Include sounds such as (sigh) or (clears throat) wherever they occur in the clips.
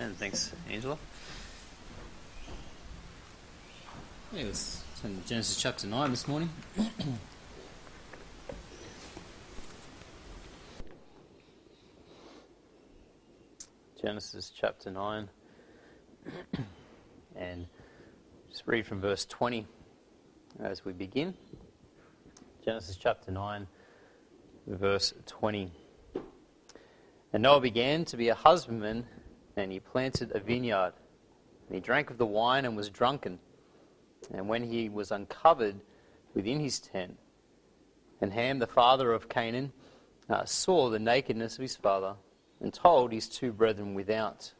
And thanks, Angela. Yeah, let's turn to Genesis chapter 9 this morning. (coughs) Genesis chapter 9. (coughs) and just read from verse 20 as we begin. Genesis chapter 9, verse 20. And Noah began to be a husbandman, and he planted a vineyard. And he drank of the wine and was drunken. And when he was uncovered within his tent, and Ham, the father of Canaan, uh, saw the nakedness of his father, and told his two brethren without.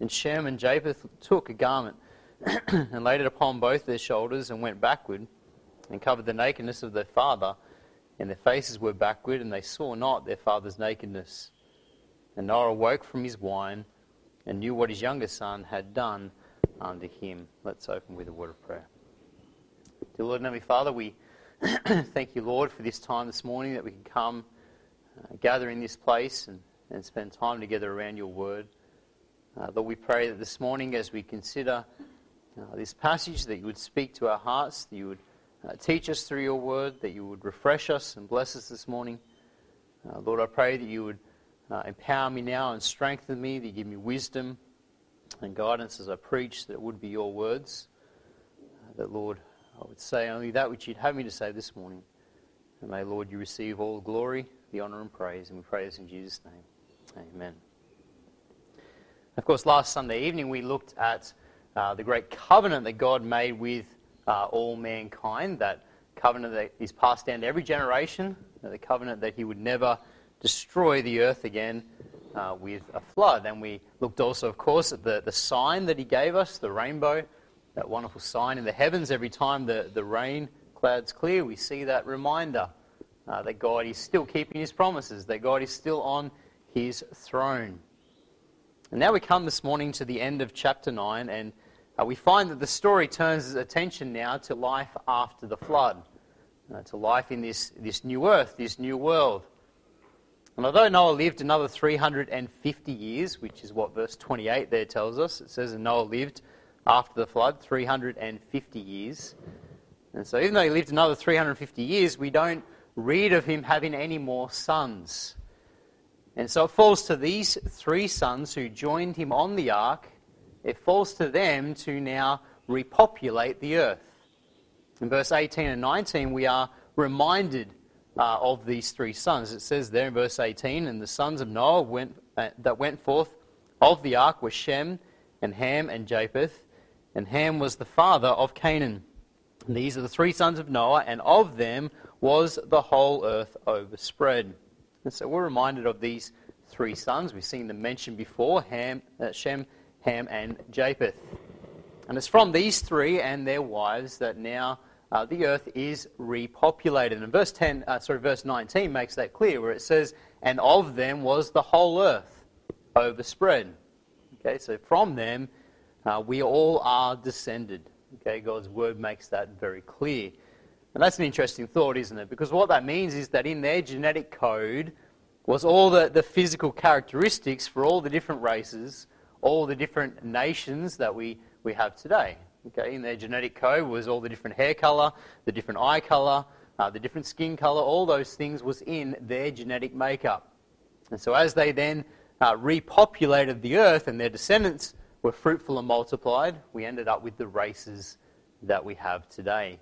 And Shem and Japheth took a garment (clears throat) and laid it upon both their shoulders and went backward and covered the nakedness of their father. And their faces were backward, and they saw not their father's nakedness. And Noah awoke from his wine and knew what his younger son had done unto him. Let's open with a word of prayer. Dear Lord and Heavenly Father, we (clears throat) thank you, Lord, for this time this morning that we can come, uh, gather in this place, and and spend time together around your word. Uh, Lord, we pray that this morning as we consider uh, this passage, that you would speak to our hearts, that you would uh, teach us through your word, that you would refresh us and bless us this morning. Uh, Lord, I pray that you would uh, empower me now and strengthen me, that you give me wisdom and guidance as I preach, that it would be your words. Uh, that, Lord, I would say only that which you'd have me to say this morning. And may, Lord, you receive all the glory, the honour, and praise. And we pray this in Jesus' name. Amen. Of course, last Sunday evening we looked at uh, the great covenant that God made with uh, all mankind, that covenant that is passed down to every generation, the covenant that He would never destroy the earth again uh, with a flood. And we looked also, of course, at the, the sign that He gave us, the rainbow, that wonderful sign in the heavens. Every time the, the rain clouds clear, we see that reminder uh, that God is still keeping His promises, that God is still on his throne. And now we come this morning to the end of chapter 9, and uh, we find that the story turns its attention now to life after the flood, uh, to life in this, this new earth, this new world. And although Noah lived another 350 years, which is what verse 28 there tells us, it says that Noah lived after the flood 350 years. And so even though he lived another 350 years, we don't read of him having any more sons. And so it falls to these three sons who joined him on the ark, it falls to them to now repopulate the earth. In verse 18 and 19, we are reminded uh, of these three sons. It says there in verse 18, and the sons of Noah went, uh, that went forth of the ark were Shem and Ham and Japheth, and Ham was the father of Canaan. And these are the three sons of Noah, and of them was the whole earth overspread. And so we're reminded of these three sons. We've seen them mentioned before Ham, uh, Shem, Ham, and Japheth. And it's from these three and their wives that now uh, the earth is repopulated. And verse 10, uh, sorry, verse 19 makes that clear, where it says, "And of them was the whole earth overspread." Okay, so from them uh, we all are descended. Okay, God's word makes that very clear. And that's an interesting thought, isn't it? Because what that means is that in their genetic code was all the, the physical characteristics for all the different races, all the different nations that we, we have today. Okay, in their genetic code was all the different hair color, the different eye color, uh, the different skin color, all those things was in their genetic makeup. And so as they then uh, repopulated the earth and their descendants were fruitful and multiplied, we ended up with the races that we have today.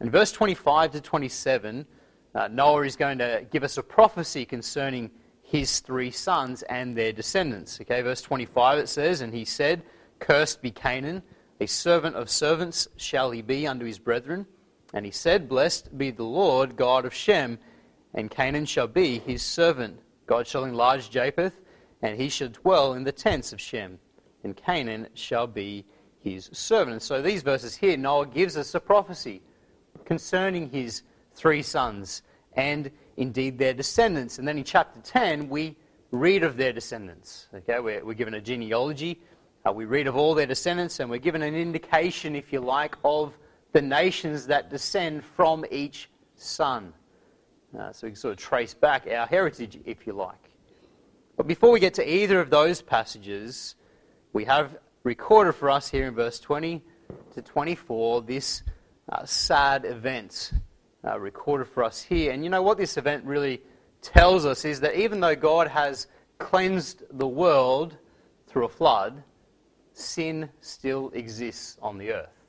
In verse 25 to 27, uh, Noah is going to give us a prophecy concerning his three sons and their descendants. Okay, verse 25 it says, And he said, Cursed be Canaan, a servant of servants shall he be unto his brethren. And he said, Blessed be the Lord God of Shem, and Canaan shall be his servant. God shall enlarge Japheth, and he shall dwell in the tents of Shem, and Canaan shall be his servant. And so these verses here, Noah gives us a prophecy concerning his three sons and indeed their descendants. And then in chapter 10, we read of their descendants. Okay, we're, we're given a genealogy, uh, we read of all their descendants, and we're given an indication, if you like, of the nations that descend from each son. Uh, so we can sort of trace back our heritage, if you like. But before we get to either of those passages, we have recorded for us here in verse 20 to 24 this uh, sad event uh, recorded for us here. And you know what this event really tells us is that even though God has cleansed the world through a flood, sin still exists on the earth.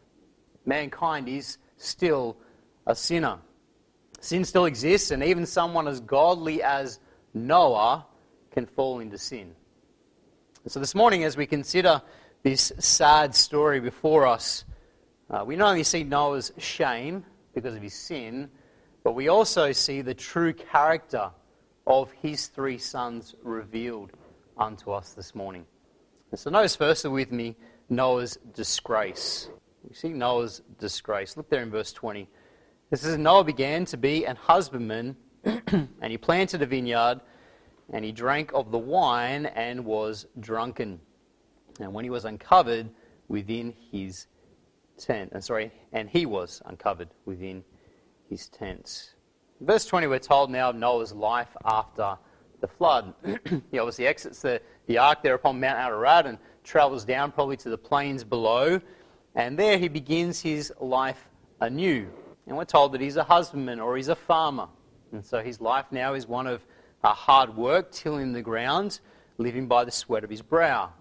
Mankind is still a sinner. Sin still exists, and even someone as godly as Noah can fall into sin. So, this morning, as we consider this sad story before us, uh, we not only see Noah's shame because of his sin, but we also see the true character of his three sons revealed unto us this morning. And so, notice firstly with me Noah's disgrace. You see Noah's disgrace. Look there in verse 20. This is Noah began to be an husbandman, (clears throat) and he planted a vineyard, and he drank of the wine and was drunken. And when he was uncovered within his tent, and sorry, and he was uncovered within his tent. In verse 20, we're told now of Noah's life after the flood. (clears throat) he obviously exits the, the ark there upon Mount Ararat and travels down probably to the plains below, and there he begins his life anew. And we're told that he's a husbandman or he's a farmer. And so his life now is one of uh, hard work, tilling the ground, living by the sweat of his brow.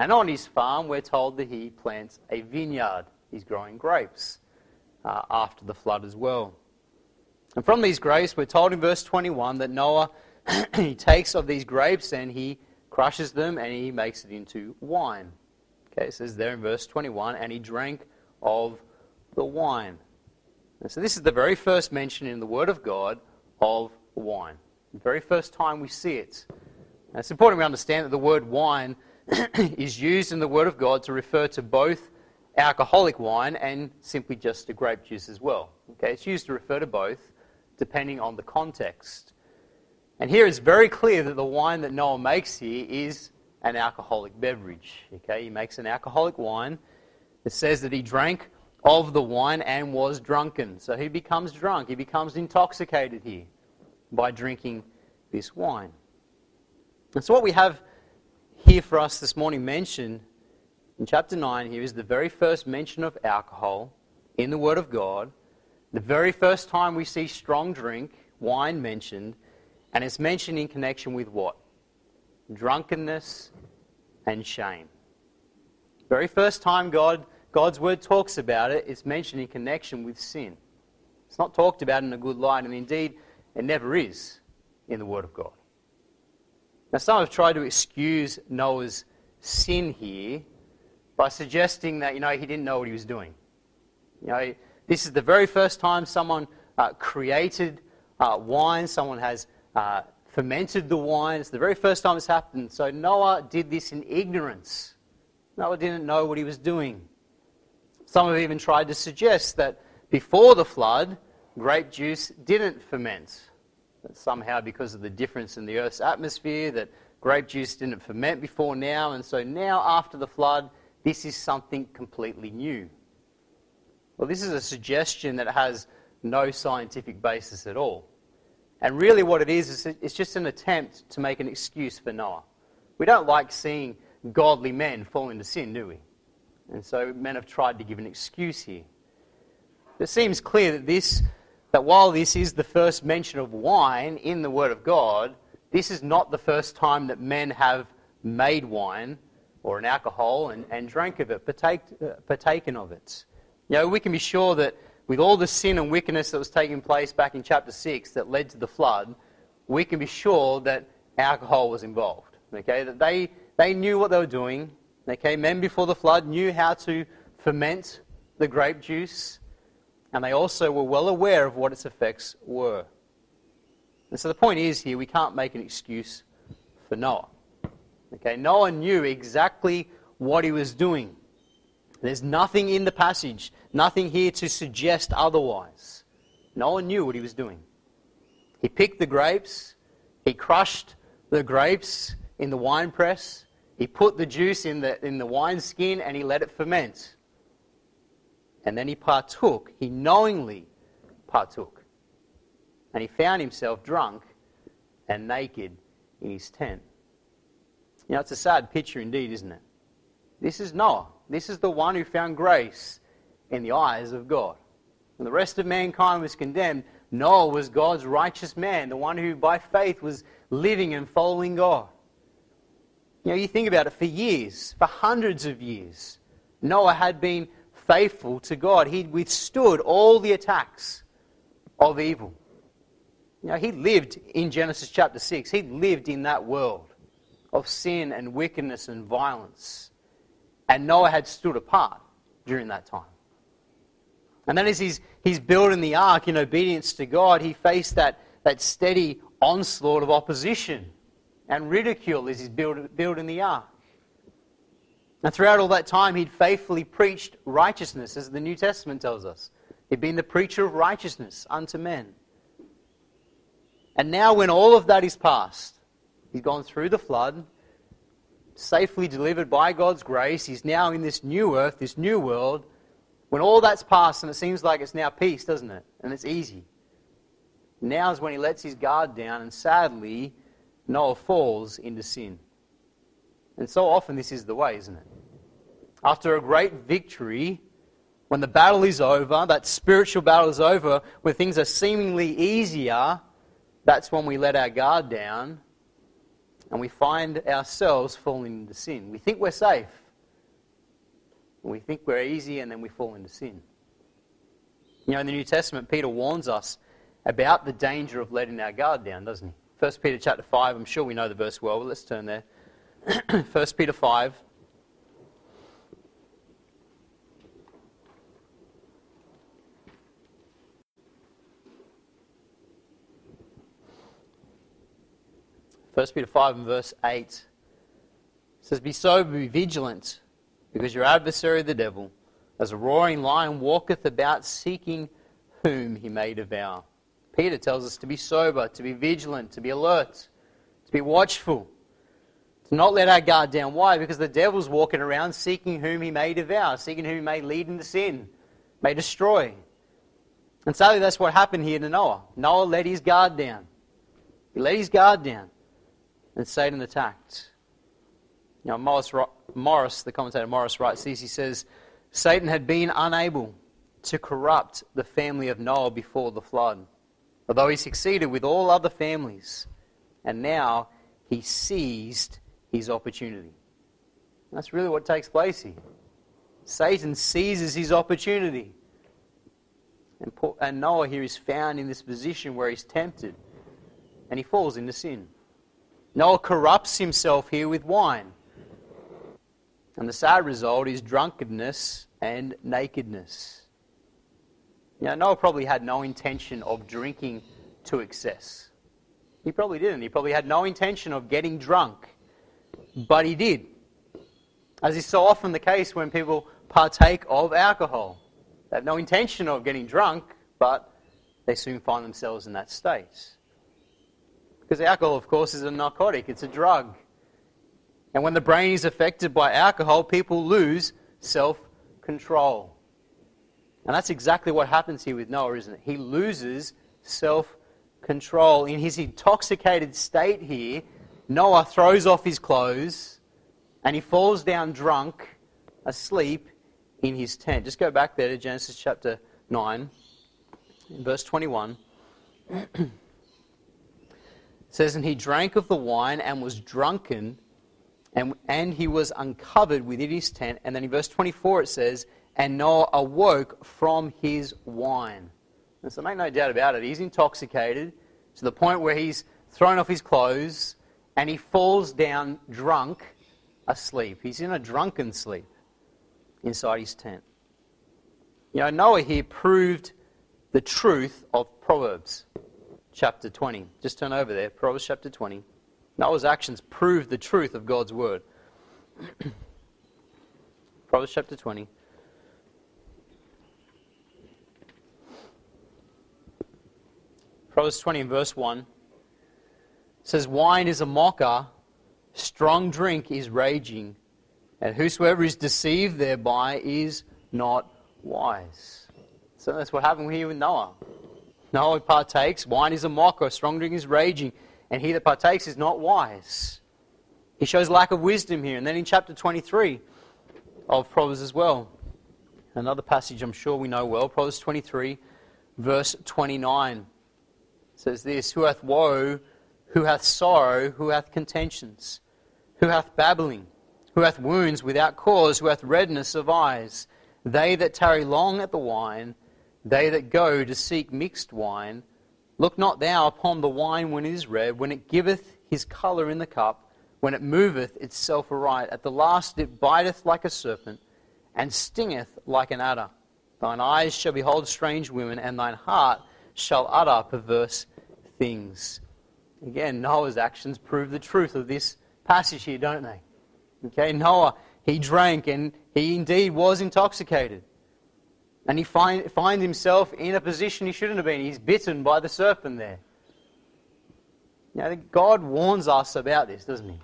And on his farm, we're told that he plants a vineyard. He's growing grapes uh, after the flood as well. And from these grapes, we're told in verse 21 that Noah (clears throat) he takes of these grapes and he crushes them and he makes it into wine. Okay, it says there in verse 21, and he drank of the wine. And so this is the very first mention in the Word of God of wine. The very first time we see it. It's important we understand that the word wine (coughs) is used in the Word of God to refer to both alcoholic wine and simply just to grape juice as well. Okay, it's used to refer to both depending on the context. And here it's very clear that the wine that Noah makes here is an alcoholic beverage. Okay, he makes an alcoholic wine. It says that he drank of the wine and was drunken. So he becomes drunk. He becomes intoxicated here by drinking this wine. And so what we have here for us this morning mentioned in chapter 9 here is the very first mention of alcohol in the Word of God. The very first time we see strong drink, wine mentioned, and it's mentioned in connection with what? Drunkenness and shame. Very first time God God's word talks about it, it's mentioned in connection with sin. It's not talked about in a good light, and indeed, it never is in the Word of God. Now, some have tried to excuse Noah's sin here by suggesting that, you know, he didn't know what he was doing. You know, this is the very first time someone uh, created uh, wine, someone has uh, fermented the wine. It's the very first time it's happened. So Noah did this in ignorance. Noah didn't know what he was doing. Some have even tried to suggest that before the flood, grape juice didn't ferment. That somehow, because of the difference in the Earth's atmosphere, that grape juice didn't ferment before now, and so now, after the flood, this is something completely new. Well, this is a suggestion that has no scientific basis at all. And really, what it is, is it's just an attempt to make an excuse for Noah. We don't like seeing godly men fall into sin, do we? And so men have tried to give an excuse here. It seems clear that this that while this is the first mention of wine in the Word of God, this is not the first time that men have made wine or an alcohol and, and drank of it, uh, partaken of it. You know, we can be sure that with all the sin and wickedness that was taking place back in chapter 6 that led to the flood, we can be sure that alcohol was involved. Okay, that they, they knew what they were doing, Okay, men before the flood knew how to ferment the grape juice, and they also were well aware of what its effects were. And so the point is here, we can't make an excuse for Noah. Okay, Noah knew exactly what he was doing. There's nothing in the passage, nothing here to suggest otherwise. No one knew what he was doing. He picked the grapes, he crushed the grapes in the wine press, he put the juice in the, in the wine skin and he let it ferment. And then he partook. He knowingly partook. And he found himself drunk and naked in his tent. You know, it's a sad picture indeed, isn't it? This is Noah. This is the one who found grace in the eyes of God. When the rest of mankind was condemned, Noah was God's righteous man, the one who by faith was living and following God. You know, you think about it, for years, for hundreds of years, Noah had been faithful to God. He'd withstood all the attacks of evil. You know, he lived in Genesis chapter 6. He lived in that world of sin and wickedness and violence. And Noah had stood apart during that time. And then as he's, he's building the ark in obedience to God, he faced that, that steady onslaught of opposition and ridicule as he's build, building the ark. And throughout all that time, he'd faithfully preached righteousness, as the New Testament tells us. He'd been the preacher of righteousness unto men. And now, when all of that is past, he's gone through the flood, safely delivered by God's grace. He's now in this new earth, this new world. When all that's passed and it seems like it's now peace, doesn't it? And it's easy. Now is when he lets his guard down, and sadly, Noah falls into sin. And so often this is the way, isn't it? After a great victory, when the battle is over, that spiritual battle is over, when things are seemingly easier, that's when we let our guard down and we find ourselves falling into sin. We think we're safe. We think we're easy and then we fall into sin. You know, in the New Testament, Peter warns us about the danger of letting our guard down, doesn't he? 1 Peter chapter 5, I'm sure we know the verse well, but let's turn there. (clears throat) 1 Peter 5. First Peter 5 and verse 8 says, Be sober, be vigilant, because your adversary the devil, as a roaring lion, walketh about seeking whom he may devour. Peter tells us to be sober, to be vigilant, to be alert, to be watchful, to not let our guard down. Why? Because the devil's walking around seeking whom he may devour, seeking whom he may lead into sin, may destroy. And sadly, that's what happened here to Noah. Noah let his guard down. He let his guard down, and Satan attacked. Now, Morris, Morris, the commentator Morris, writes this. He says, Satan had been unable to corrupt the family of Noah before the flood although he succeeded with all other families. And now he seized his opportunity. That's really what takes place here. Satan seizes his opportunity. And, and Noah here is found in this position where he's tempted and he falls into sin. Noah corrupts himself here with wine. And the sad result is drunkenness and nakedness. Know, Noah probably had no intention of drinking to excess. He probably didn't. He probably had no intention of getting drunk. But he did. As is so often the case when people partake of alcohol. They have no intention of getting drunk, but they soon find themselves in that state. Because alcohol, of course, is a narcotic, it's a drug. And when the brain is affected by alcohol, people lose self control. And that's exactly what happens here with Noah, isn't it? He loses self control. In his intoxicated state here, Noah throws off his clothes and he falls down drunk, asleep in his tent. Just go back there to Genesis chapter 9, verse 21. (clears throat) it says, And he drank of the wine and was drunken, and, and he was uncovered within his tent. And then in verse 24 it says, and Noah awoke from his wine. And so make no doubt about it, he's intoxicated to the point where he's thrown off his clothes and he falls down drunk asleep. He's in a drunken sleep inside his tent. You know, Noah here proved the truth of Proverbs chapter 20. Just turn over there, Proverbs chapter 20. Noah's actions proved the truth of God's word. (clears throat) Proverbs chapter 20. Proverbs 20 and verse 1 says, Wine is a mocker, strong drink is raging, and whosoever is deceived thereby is not wise. So that's what happened here with Noah. Noah partakes, wine is a mocker, strong drink is raging, and he that partakes is not wise. He shows lack of wisdom here. And then in chapter 23, of Proverbs as well. Another passage I'm sure we know well, Proverbs 23, verse 29 says this Who hath woe, who hath sorrow, who hath contentions, who hath babbling, who hath wounds without cause, who hath redness of eyes, they that tarry long at the wine, they that go to seek mixed wine. Look not thou upon the wine when it is red, when it giveth his colour in the cup, when it moveth itself aright. At the last it biteth like a serpent, and stingeth like an adder. Thine eyes shall behold strange women, and thine heart shall utter perverse things. Again, Noah's actions prove the truth of this passage here, don't they? Okay, Noah, he drank and he indeed was intoxicated. And he find, finds himself in a position he shouldn't have been. He's bitten by the serpent there. God warns us about this, doesn't he?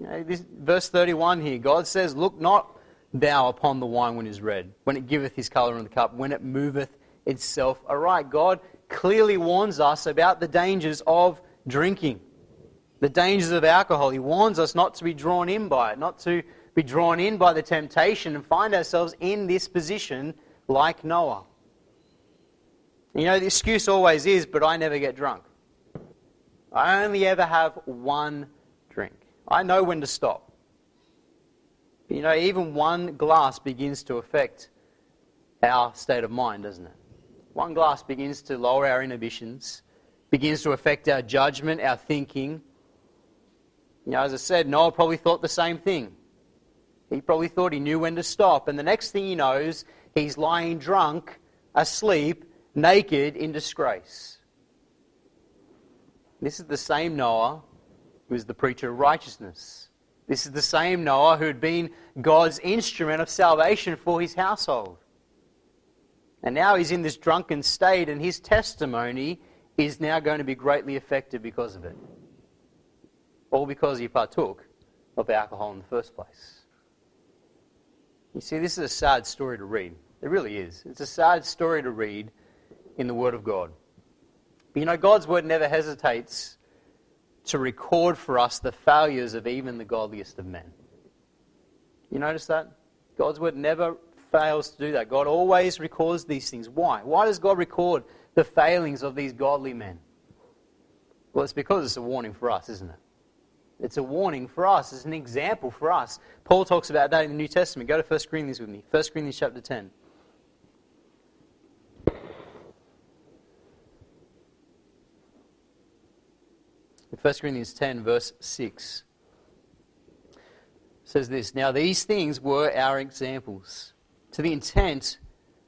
You know, this, verse 31 here, God says, Look not thou upon the wine when it is red, when it giveth his colour in the cup, when it moveth itself aright. God clearly warns us about the dangers of drinking, the dangers of alcohol. He warns us not to be drawn in by it, not to be drawn in by the temptation and find ourselves in this position like Noah. You know, the excuse always is, but I never get drunk. I only ever have one drink. I know when to stop. You know, even one glass begins to affect our state of mind, doesn't it? One glass begins to lower our inhibitions, begins to affect our judgment, our thinking. You know, as I said, Noah probably thought the same thing. He probably thought he knew when to stop. And the next thing he knows, he's lying drunk, asleep, naked, in disgrace. This is the same Noah who is the preacher of righteousness. This is the same Noah who had been God's instrument of salvation for his household. And now he's in this drunken state, and his testimony is now going to be greatly affected because of it. All because he partook of alcohol in the first place. You see, this is a sad story to read. It really is. It's a sad story to read in the Word of God. But you know, God's Word never hesitates to record for us the failures of even the godliest of men. You notice that? God's Word never fails to do that. God always records these things. Why? Why does God record the failings of these godly men? Well, it's because it's a warning for us, isn't it? It's a warning for us. It's an example for us. Paul talks about that in the New Testament. Go to 1 Corinthians with me. 1 Corinthians chapter 10. In 1 Corinthians 10, verse 6 says this Now these things were our examples to the intent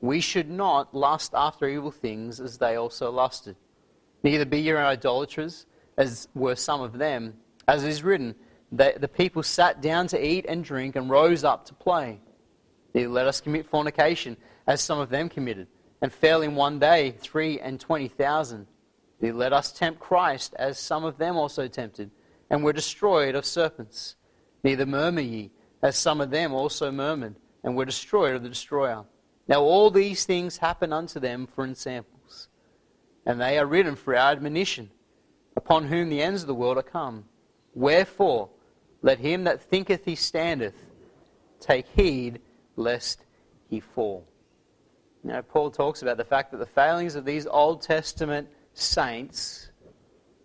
we should not lust after evil things as they also lusted. Neither be ye idolaters, as were some of them. As it is written, they, the people sat down to eat and drink and rose up to play. Neither let us commit fornication, as some of them committed, and fell in one day three and twenty thousand. Neither let us tempt Christ, as some of them also tempted, and were destroyed of serpents. Neither murmur ye, as some of them also murmured and were destroyed of the destroyer. Now all these things happen unto them for ensamples, and they are written for our admonition, upon whom the ends of the world are come. Wherefore, let him that thinketh he standeth take heed lest he fall. Now, Paul talks about the fact that the failings of these Old Testament saints,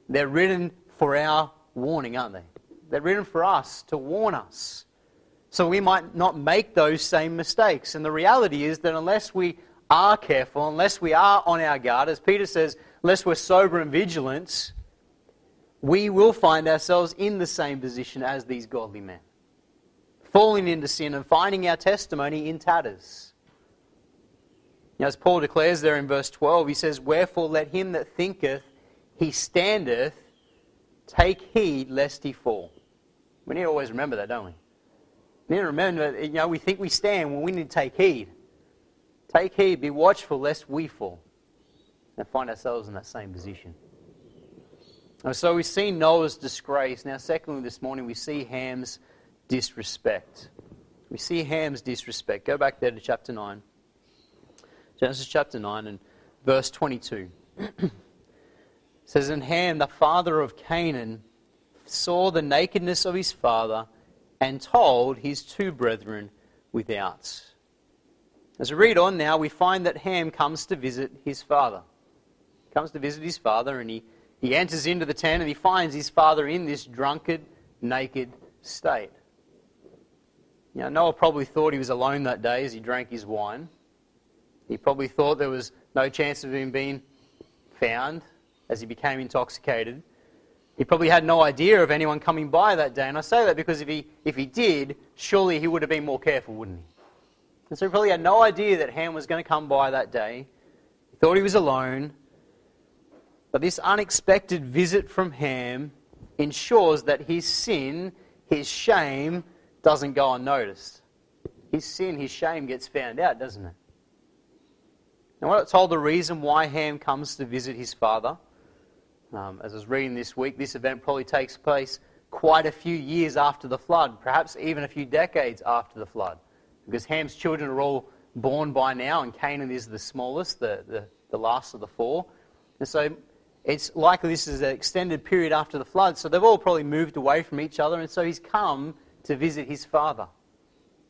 they're written for our warning, aren't they? They're written for us to warn us so we might not make those same mistakes. And the reality is that unless we are careful, unless we are on our guard, as Peter says, unless we're sober and vigilant, we will find ourselves in the same position as these godly men, falling into sin and finding our testimony in tatters. as Paul declares there in verse 12, he says, Wherefore let him that thinketh he standeth take heed lest he fall. We need to always remember that, don't we? We need to remember that you know, we think we stand when we need to take heed. Take heed, be watchful lest we fall and find ourselves in that same position. And so we see Noah's disgrace. Now, secondly, this morning we see Ham's disrespect. We see Ham's disrespect. Go back there to chapter 9. Genesis chapter 9 and verse 22. (clears throat) it says, And Ham, the father of Canaan, saw the nakedness of his father and told his two brethren without. As we read on now, we find that Ham comes to visit his father. He comes to visit his father, and he, he enters into the tent and he finds his father in this drunkard, naked state. Know, Noah probably thought he was alone that day as he drank his wine. He probably thought there was no chance of him being found as he became intoxicated. He probably had no idea of anyone coming by that day. And I say that because if he, if he did, surely he would have been more careful, wouldn't he? And so he probably had no idea that Ham was going to come by that day. He thought he was alone. But this unexpected visit from Ham ensures that his sin, his shame, doesn't go unnoticed. His sin, his shame gets found out, doesn't it? Now, we're not told the reason why Ham comes to visit his father. Um, as I was reading this week, this event probably takes place quite a few years after the flood, perhaps even a few decades after the flood, because Ham's children are all born by now, and Canaan is the smallest, the, the, the last of the four. And so it's likely this is an extended period after the flood, so they've all probably moved away from each other, and so he's come to visit his father.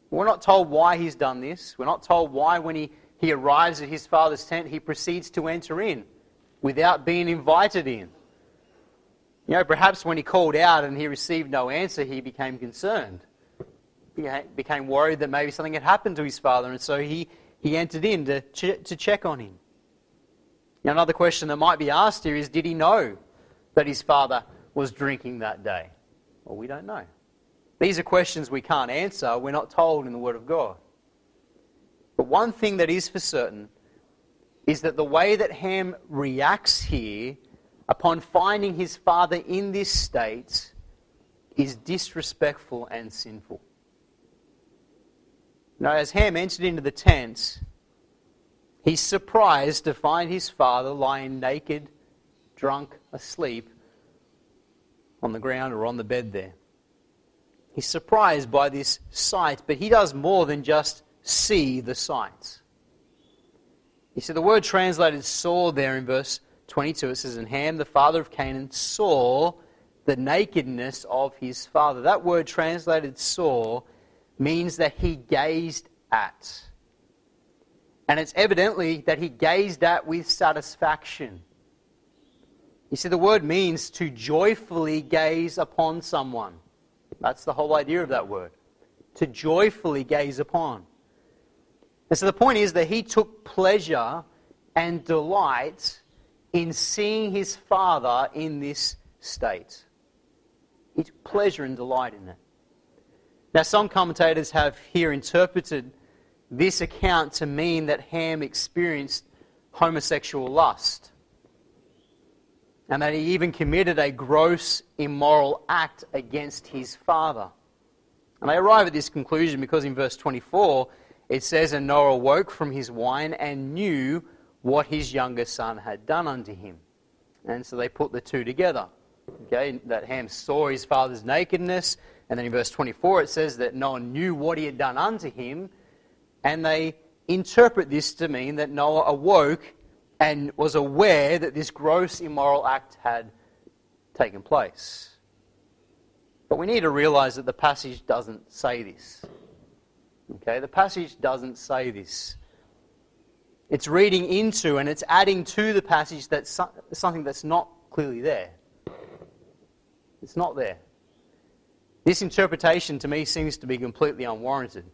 We're not told why he's done this. We're not told why, when he, he arrives at his father's tent, he proceeds to enter in without being invited in. You know, perhaps when he called out and he received no answer, he became concerned. He became worried that maybe something had happened to his father, and so he, he entered in to, ch- to check on him. Now, another question that might be asked here is Did he know that his father was drinking that day? Well, we don't know. These are questions we can't answer. We're not told in the Word of God. But one thing that is for certain is that the way that Ham reacts here upon finding his father in this state is disrespectful and sinful. Now, as Ham entered into the tent, he's surprised to find his father lying naked, drunk, asleep on the ground or on the bed there. He's surprised by this sight, but he does more than just see the sight. You see, the word translated saw there in verse 22, it says, And Ham, the father of Canaan, saw the nakedness of his father. That word translated saw means that he gazed at. And it's evidently that he gazed at with satisfaction. You see, the word means to joyfully gaze upon someone. That's the whole idea of that word. To joyfully gaze upon. And so the point is that he took pleasure and delight in seeing his father in this state. He took pleasure and delight in it. Now, some commentators have here interpreted this account to mean that Ham experienced homosexual lust and that he even committed a gross immoral act against his father. And I arrive at this conclusion because in verse 24 it says, And Noah awoke from his wine and knew what his younger son had done unto him. And so they put the two together. Okay, that Ham saw his father's nakedness, and then in verse 24 it says that Noah knew what he had done unto him, and they interpret this to mean that Noah awoke and was aware that this gross immoral act had taken place. But we need to realize that the passage doesn't say this. Okay, the passage doesn't say this. It's reading into and it's adding to the passage that's something that's not clearly there. It's not there. This interpretation to me seems to be completely unwarranted.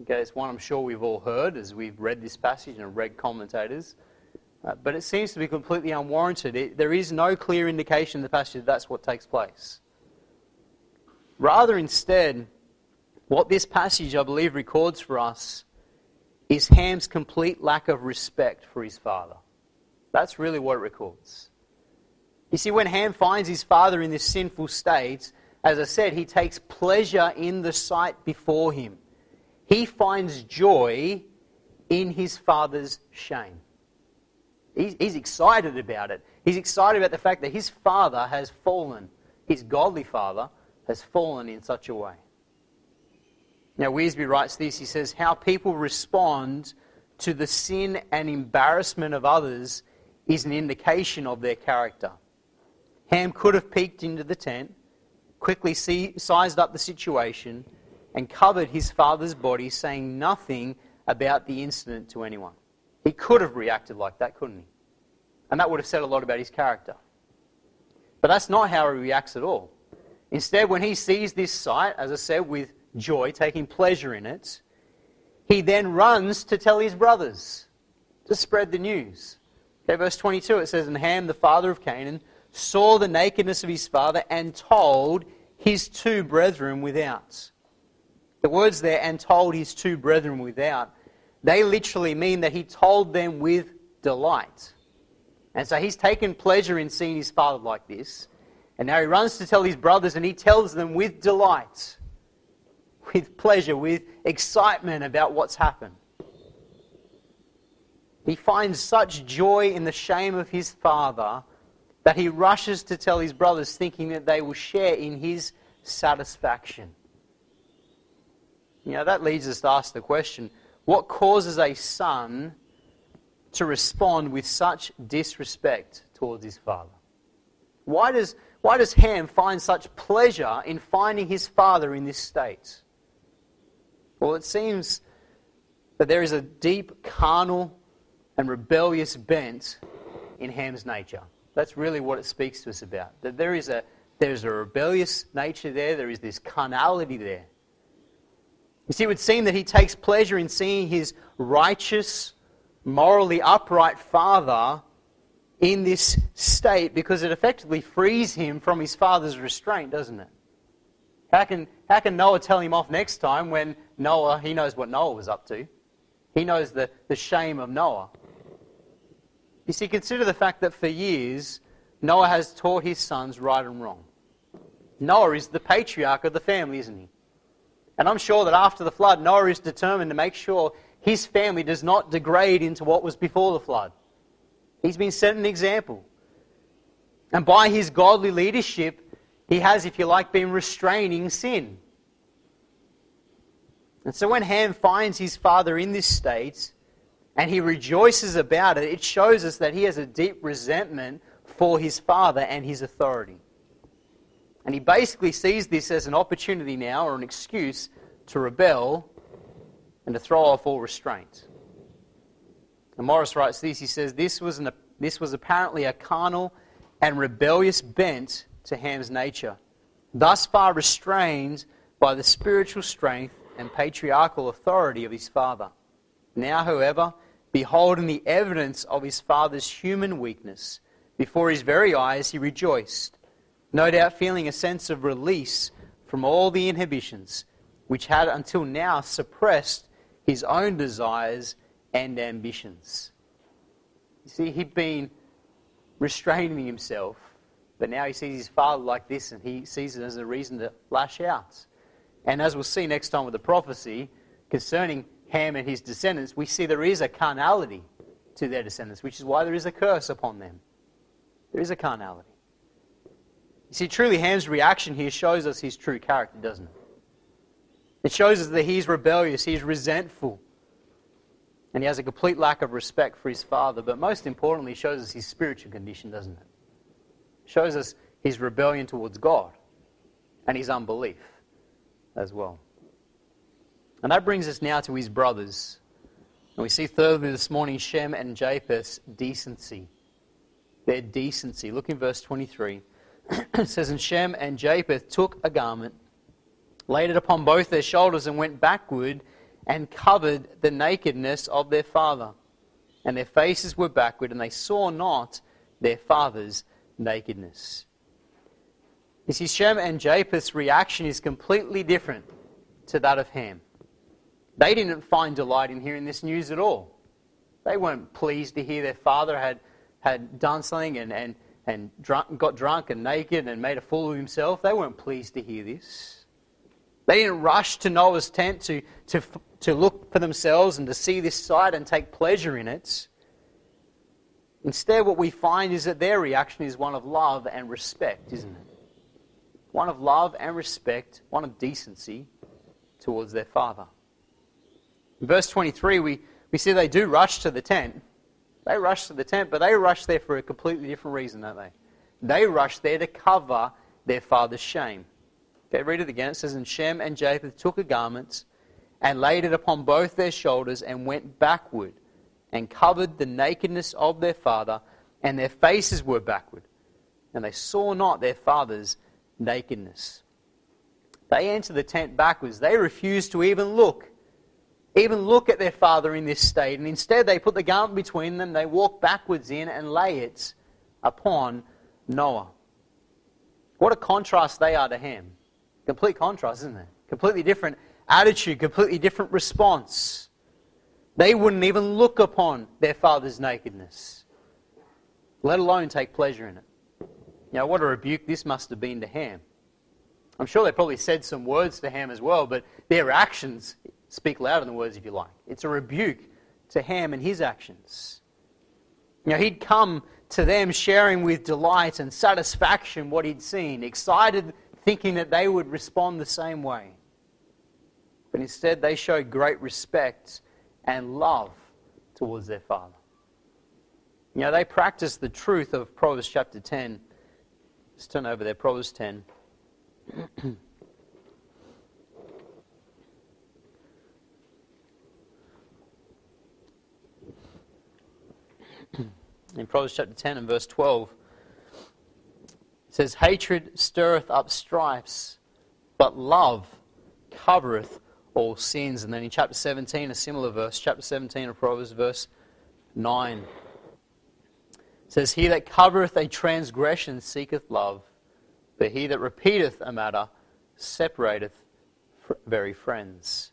Okay, it's one I'm sure we've all heard as we've read this passage and read commentators. Uh, but it seems to be completely unwarranted. It, there is no clear indication in the passage that that's what takes place. Rather, instead, what this passage, I believe, records for us is Ham's complete lack of respect for his father. That's really what it records. You see, when Ham finds his father in this sinful state, as I said, he takes pleasure in the sight before him. He finds joy in his father's shame. He's, he's excited about it. He's excited about the fact that his father has fallen, his godly father has fallen in such a way. Now, Wiersbe writes this he says, How people respond to the sin and embarrassment of others is an indication of their character. Ham could have peeked into the tent, quickly see, sized up the situation, and covered his father's body, saying nothing about the incident to anyone. He could have reacted like that, couldn't he? And that would have said a lot about his character. But that's not how he reacts at all. Instead, when he sees this sight, as I said, with joy, taking pleasure in it, he then runs to tell his brothers to spread the news. Okay, verse 22 it says, And Ham, the father of Canaan, saw the nakedness of his father and told his two brethren without. The words there, and told his two brethren without, they literally mean that he told them with delight. And so he's taken pleasure in seeing his father like this. And now he runs to tell his brothers, and he tells them with delight, with pleasure, with excitement about what's happened. He finds such joy in the shame of his father that he rushes to tell his brothers, thinking that they will share in his satisfaction. You know, that leads us to ask the question what causes a son to respond with such disrespect towards his father? Why does, why does Ham find such pleasure in finding his father in this state? Well, it seems that there is a deep carnal and rebellious bent in Ham's nature. That's really what it speaks to us about. That there is a, there's a rebellious nature there, there is this carnality there. You see, it would seem that he takes pleasure in seeing his righteous, morally upright father in this state because it effectively frees him from his father's restraint, doesn't it? How can, how can Noah tell him off next time when Noah, he knows what Noah was up to? He knows the, the shame of Noah. You see, consider the fact that for years, Noah has taught his sons right and wrong. Noah is the patriarch of the family, isn't he? And I'm sure that after the flood, Noah is determined to make sure his family does not degrade into what was before the flood. He's been set an example. And by his godly leadership, he has, if you like, been restraining sin. And so when Ham finds his father in this state and he rejoices about it, it shows us that he has a deep resentment for his father and his authority. And he basically sees this as an opportunity now or an excuse to rebel and to throw off all restraint. And Morris writes this he says, This was, an, this was apparently a carnal and rebellious bent to Ham's nature, thus far restrained by the spiritual strength and patriarchal authority of his father. Now, however, beholding the evidence of his father's human weakness, before his very eyes he rejoiced, no doubt feeling a sense of release from all the inhibitions which had until now suppressed his own desires and ambitions. You see, he'd been restraining himself, but now he sees his father like this and he sees it as a reason to lash out. And as we'll see next time with the prophecy concerning Ham and his descendants, we see there is a carnality to their descendants, which is why there is a curse upon them. There is a carnality. You see, truly, Ham's reaction here shows us his true character, doesn't it? It shows us that he's rebellious, he's resentful, and he has a complete lack of respect for his father. But most importantly, it shows us his spiritual condition, doesn't it? Shows us his rebellion towards God and his unbelief as well. And that brings us now to his brothers. And we see thirdly this morning Shem and Japheth's decency. Their decency. Look in verse 23. It (coughs) says, And Shem and Japheth took a garment, laid it upon both their shoulders, and went backward and covered the nakedness of their father. And their faces were backward, and they saw not their father's nakedness. You see, Shem and Japheth's reaction is completely different to that of Ham. They didn't find delight in hearing this news at all. They weren't pleased to hear their father had, had done something and, and, and drunk, got drunk and naked and made a fool of himself. They weren't pleased to hear this. They didn't rush to Noah's tent to, to, to look for themselves and to see this sight and take pleasure in it. Instead, what we find is that their reaction is one of love and respect, isn't it? One of love and respect, one of decency towards their father. In verse 23, we, we see they do rush to the tent. They rush to the tent, but they rush there for a completely different reason, don't they? They rush there to cover their father's shame. Okay, read it again. It says, And Shem and Japheth took a garment and laid it upon both their shoulders and went backward and covered the nakedness of their father, and their faces were backward. And they saw not their father's nakedness. They entered the tent backwards. They refused to even look, even look at their father in this state. And instead, they put the garment between them. They walk backwards in and lay it upon Noah. What a contrast they are to Ham. Complete contrast, isn't it? Completely different attitude, completely different response. They wouldn't even look upon their father's nakedness, let alone take pleasure in it. Know, what a rebuke this must have been to Ham. I'm sure they probably said some words to Ham as well, but their actions speak louder than words, if you like. It's a rebuke to Ham and his actions. You know, he'd come to them sharing with delight and satisfaction what he'd seen, excited, thinking that they would respond the same way. But instead, they showed great respect and love towards their father. You know, they practiced the truth of Proverbs chapter 10. Let's turn over there, Proverbs 10. (clears throat) In Proverbs chapter 10 and verse 12, it says, Hatred stirreth up strifes, but love covereth all sins. And then in chapter 17, a similar verse, chapter 17 of Proverbs, verse 9. It says, He that covereth a transgression seeketh love, but he that repeateth a matter separateth very friends.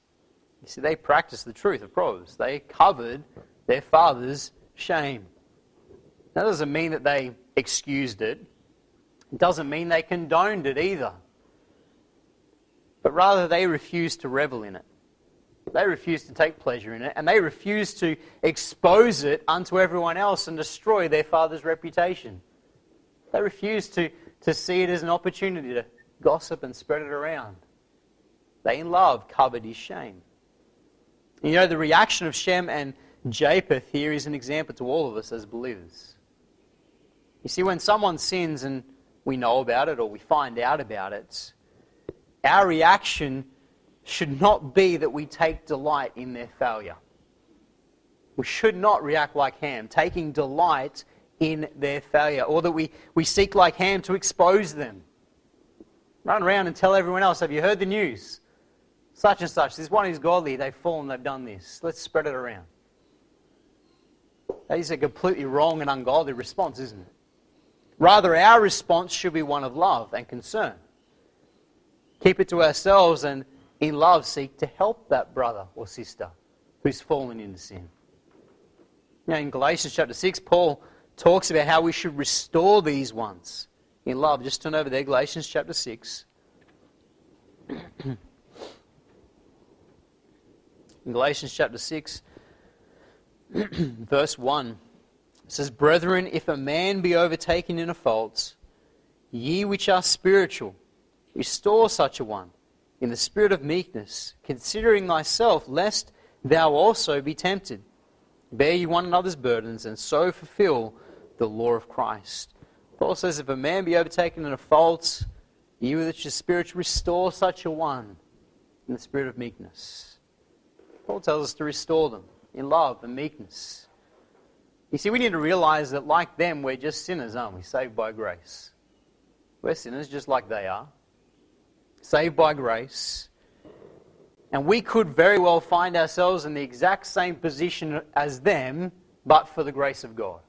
You see, they practiced the truth of Proverbs. They covered their father's shame. That doesn't mean that they excused it. It doesn't mean they condoned it either but rather they refused to revel in it. They refused to take pleasure in it, and they refused to expose it unto everyone else and destroy their father's reputation. They refused to, to see it as an opportunity to gossip and spread it around. They, in love, covered his shame. You know, the reaction of Shem and Japheth here is an example to all of us as believers. You see, when someone sins and we know about it or we find out about it, our reaction should not be that we take delight in their failure. We should not react like Ham, taking delight in their failure, or that we, we seek like Ham to expose them. Run around and tell everyone else, have you heard the news? Such and such, this one is godly, they've fallen, they've done this. Let's spread it around. That is a completely wrong and ungodly response, isn't it? Rather, our response should be one of love and concern keep it to ourselves and in love seek to help that brother or sister who's fallen into sin. Now, in Galatians chapter 6, Paul talks about how we should restore these ones in love. Just turn over there, Galatians chapter 6. (clears throat) in Galatians chapter 6, (clears throat) verse 1, it says, Brethren, if a man be overtaken in a fault, ye which are spiritual, Restore such a one in the spirit of meekness, considering thyself, lest thou also be tempted. Bear ye one another's burdens, and so fulfill the law of Christ. Paul says, If a man be overtaken in a fault, ye which are spiritual, restore such a one in the spirit of meekness. Paul tells us to restore them in love and meekness. You see, we need to realize that, like them, we're just sinners, aren't we? Saved by grace. We're sinners just like they are saved by grace. And we could very well find ourselves in the exact same position as them, but for the grace of God.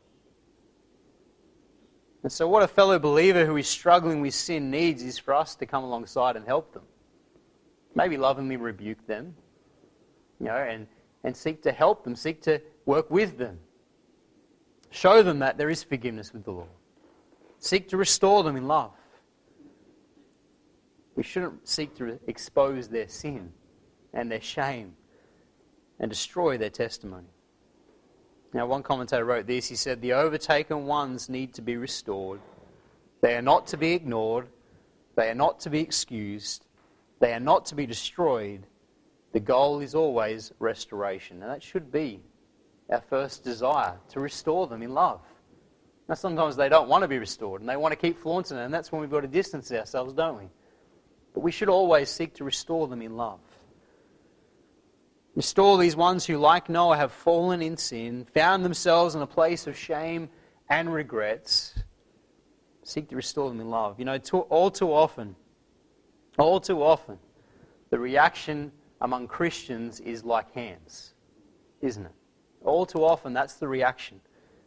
And so, what a fellow believer who is struggling with sin needs is for us to come alongside and help them. Maybe lovingly rebuke them, you know, and, and seek to help them, seek to work with them. Show them that there is forgiveness with the Lord. Seek to restore them in love. We shouldn't seek to expose their sin and their shame and destroy their testimony. Now, one commentator wrote this. He said, The overtaken ones need to be restored. They are not to be ignored. They are not to be excused. They are not to be destroyed. The goal is always restoration. And that should be our first desire to restore them in love. Now, sometimes they don't want to be restored and they want to keep flaunting it, and that's when we've got to distance ourselves, don't we? But we should always seek to restore them in love. Restore these ones who, like Noah, have fallen in sin, found themselves in a place of shame and regrets. Seek to restore them in love. You know, all too often, all too often, the reaction among Christians is like Ham's, isn't it? All too often, that's the reaction.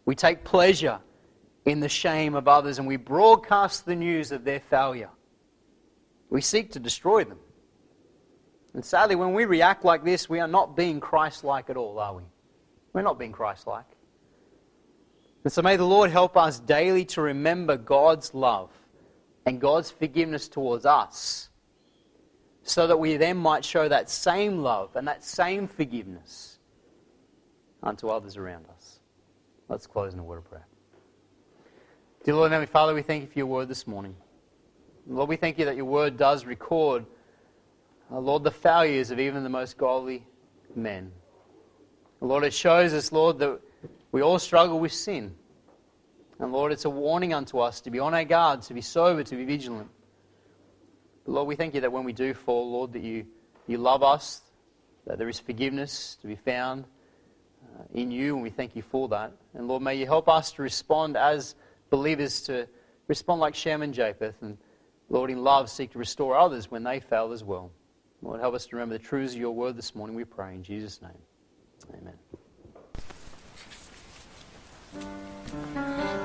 We take pleasure in the shame of others and we broadcast the news of their failure. We seek to destroy them. And sadly, when we react like this, we are not being Christ like at all, are we? We're not being Christ like. And so may the Lord help us daily to remember God's love and God's forgiveness towards us so that we then might show that same love and that same forgiveness unto others around us. Let's close in a word of prayer. Dear Lord and Heavenly Father, we thank you for your word this morning. Lord, we thank you that your word does record, uh, Lord, the failures of even the most godly men. Lord, it shows us, Lord, that we all struggle with sin. And Lord, it's a warning unto us to be on our guard, to be sober, to be vigilant. But Lord, we thank you that when we do fall, Lord, that you, you love us, that there is forgiveness to be found Uh, in you, and we thank you for that. And Lord, may you help us to respond as believers, to respond like Shem and Japheth, and Lord, in love, seek to restore others when they fail as well. Lord, help us to remember the truths of your word this morning, we pray. In Jesus' name, amen.